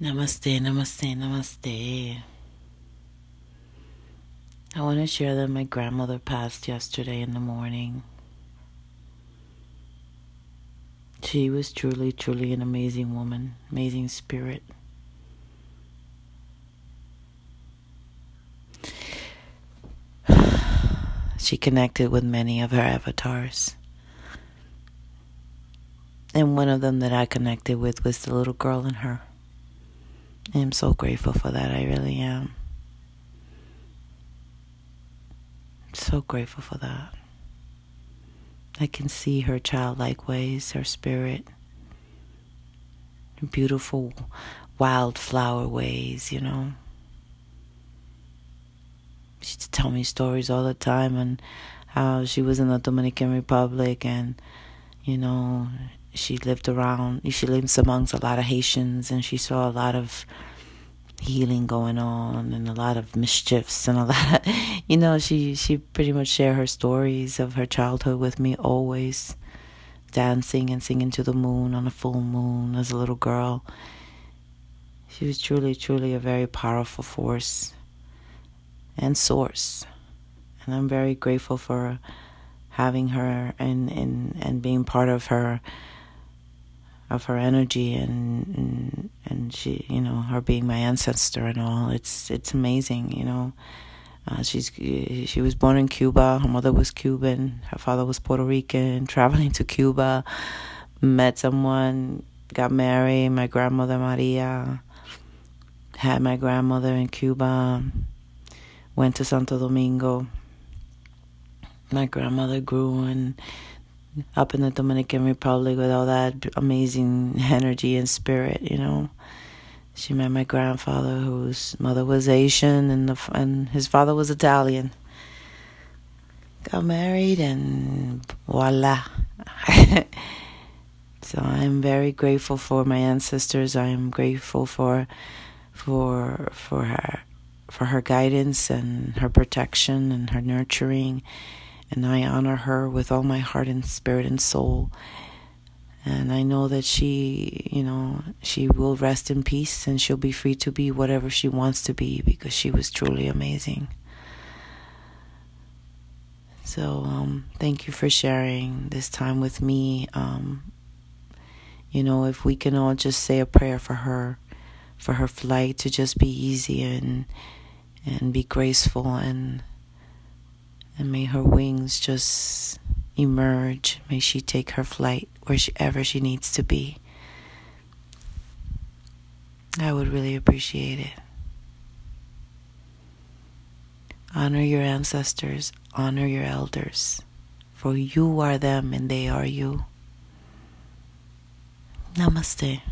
Namaste, namaste, namaste. I want to share that my grandmother passed yesterday in the morning. She was truly, truly an amazing woman, amazing spirit. She connected with many of her avatars. And one of them that I connected with was the little girl in her. I am so grateful for that. I really am. So grateful for that. I can see her childlike ways, her spirit, beautiful wildflower ways, you know. She used to tell me stories all the time and how she was in the Dominican Republic and, you know, she lived around, she lived amongst a lot of Haitians and she saw a lot of healing going on and a lot of mischiefs and a lot of, you know, she, she pretty much shared her stories of her childhood with me always dancing and singing to the moon on a full moon as a little girl. She was truly, truly a very powerful force and source. And I'm very grateful for having her and, and, and being part of her of her energy and, and and she you know her being my ancestor and all. It's it's amazing you know. Uh, she's she was born in Cuba. Her mother was Cuban. Her father was Puerto Rican traveling to Cuba. Met someone got married my grandmother Maria. Had my grandmother in Cuba. Went to Santo Domingo. My grandmother grew and up in the Dominican Republic with all that amazing energy and spirit, you know. She met my grandfather, whose mother was Asian and the, and his father was Italian. Got married and voila. so I'm very grateful for my ancestors. I am grateful for for for her for her guidance and her protection and her nurturing and I honor her with all my heart and spirit and soul. And I know that she, you know, she will rest in peace and she'll be free to be whatever she wants to be because she was truly amazing. So, um, thank you for sharing this time with me. Um, you know, if we can all just say a prayer for her, for her flight to just be easy and and be graceful and and may her wings just emerge. May she take her flight wherever she needs to be. I would really appreciate it. Honor your ancestors, honor your elders, for you are them and they are you. Namaste.